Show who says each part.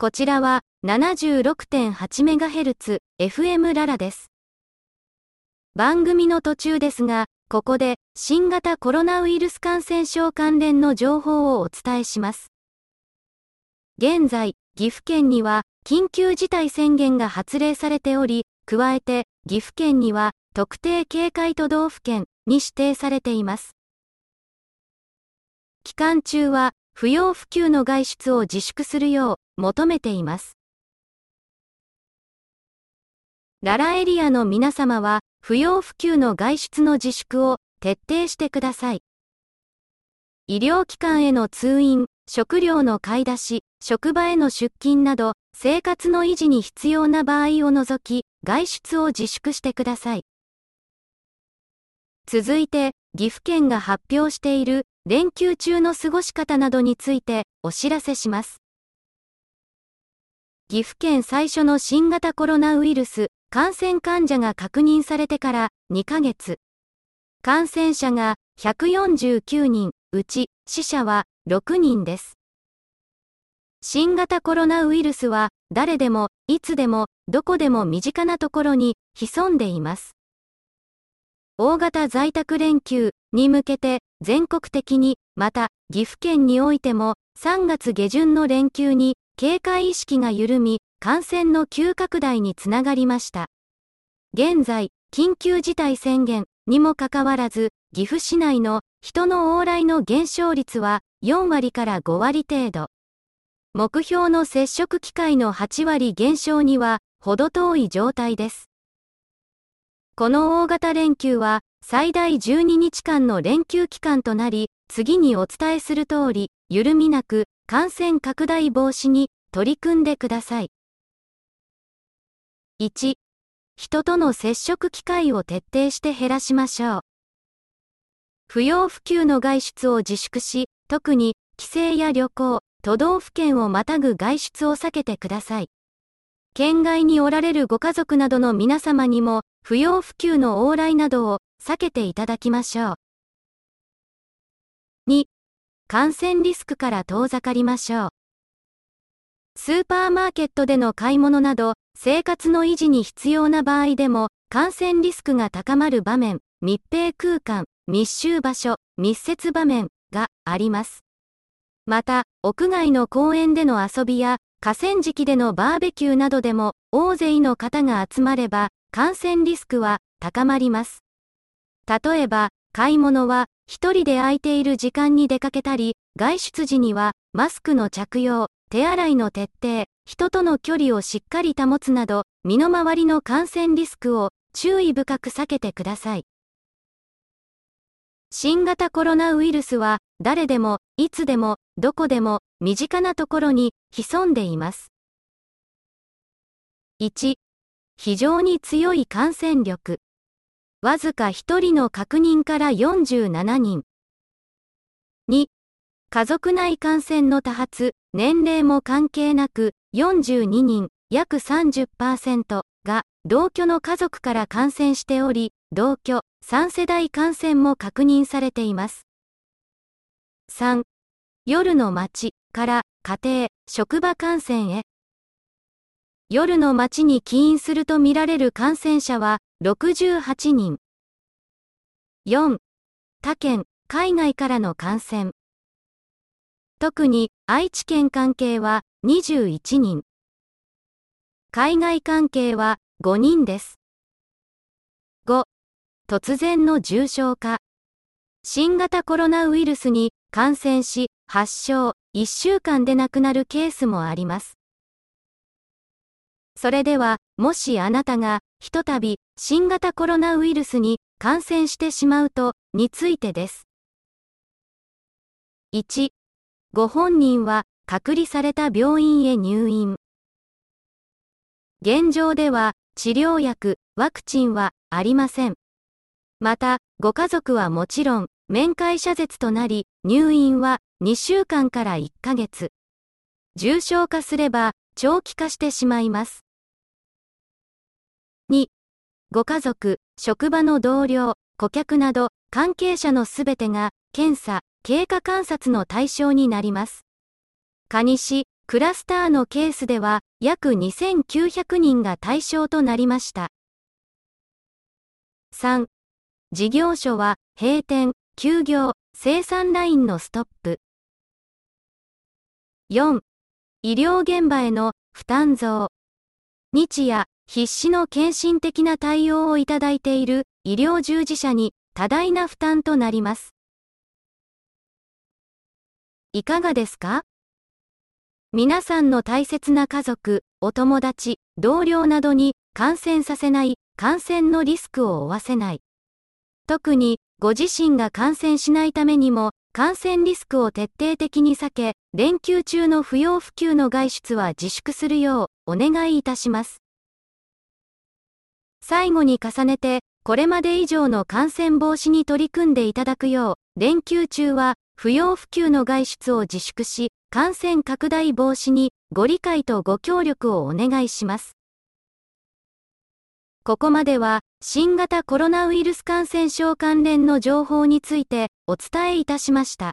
Speaker 1: こちらは 76.8MHz FM ララです。番組の途中ですが、ここで新型コロナウイルス感染症関連の情報をお伝えします。現在、岐阜県には緊急事態宣言が発令されており、加えて岐阜県には特定警戒都道府県に指定されています。期間中は不要不急の外出を自粛するよう求めています。ララエリアの皆様は不要不急の外出の自粛を徹底してください。医療機関への通院、食料の買い出し、職場への出勤など、生活の維持に必要な場合を除き、外出を自粛してください。続いて、岐阜県が発表している連休中の過ごし方などについてお知らせします。岐阜県最初の新型コロナウイルス感染患者が確認されてから2ヶ月。感染者が149人、うち死者は6人です。新型コロナウイルスは誰でも、いつでも、どこでも身近なところに潜んでいます。大型在宅連休に向けて全国的に、また岐阜県においても3月下旬の連休に警戒意識が緩み、感染の急拡大につながりました。現在、緊急事態宣言にもかかわらず、岐阜市内の人の往来の減少率は4割から5割程度。目標の接触機会の8割減少には、程遠い状態です。この大型連休は、最大12日間の連休期間となり、次にお伝えする通り、緩みなく、感染拡大防止に取り組んでください。1、人との接触機会を徹底して減らしましょう。不要不急の外出を自粛し、特に帰省や旅行、都道府県をまたぐ外出を避けてください。県外におられるご家族などの皆様にも、不要不急の往来などを避けていただきましょう。2、感染リスクから遠ざかりましょう。スーパーマーケットでの買い物など、生活の維持に必要な場合でも、感染リスクが高まる場面、密閉空間、密集場所、密接場面があります。また、屋外の公園での遊びや、河川敷でのバーベキューなどでも、大勢の方が集まれば、感染リスクは高まります。例えば、買い物は、一人で空いている時間に出かけたり、外出時には、マスクの着用、手洗いの徹底、人との距離をしっかり保つなど、身の回りの感染リスクを注意深く避けてください。新型コロナウイルスは誰でも、いつでも、どこでも、身近なところに潜んでいます。1、非常に強い感染力。わずか1人の確認から47人。2、家族内感染の多発、年齢も関係なく、42人、約30%が同居の家族から感染しており、同居、3世代感染も確認されています。3. 夜の街から家庭、職場感染へ。夜の街に起因するとみられる感染者は68人。4. 他県、海外からの感染。特に愛知県関係は21人。海外関係は5人です。5. 突然の重症化。新型コロナウイルスに感染し、発症、1週間で亡くなるケースもあります。それでは、もしあなたが、ひとたび、新型コロナウイルスに感染してしまうと、についてです。1、ご本人は、隔離された病院へ入院。現状では、治療薬、ワクチンはありません。また、ご家族はもちろん、面会謝絶となり、入院は2週間から1ヶ月。重症化すれば、長期化してしまいます。2. ご家族、職場の同僚、顧客など、関係者のすべてが、検査、経過観察の対象になります。蚊にし、クラスターのケースでは約2900人が対象となりました。3. 事業所は閉店、休業、生産ラインのストップ。4. 医療現場への負担増。日夜、必死の献身的な対応をいただいている医療従事者に多大な負担となります。いかがですか？皆さんの大切な家族、お友達、同僚などに感染させない、感染のリスクを負わせない。特に、ご自身が感染しないためにも、感染リスクを徹底的に避け、連休中の不要不急の外出は自粛するようお願いいたします。最後に重ねて、これまで以上の感染防止に取り組んでいただくよう、連休中は不要不急の外出を自粛し、感染拡大防止にご理解とご協力をお願いします。ここまでは、新型コロナウイルス感染症関連の情報についてお伝えいたしました。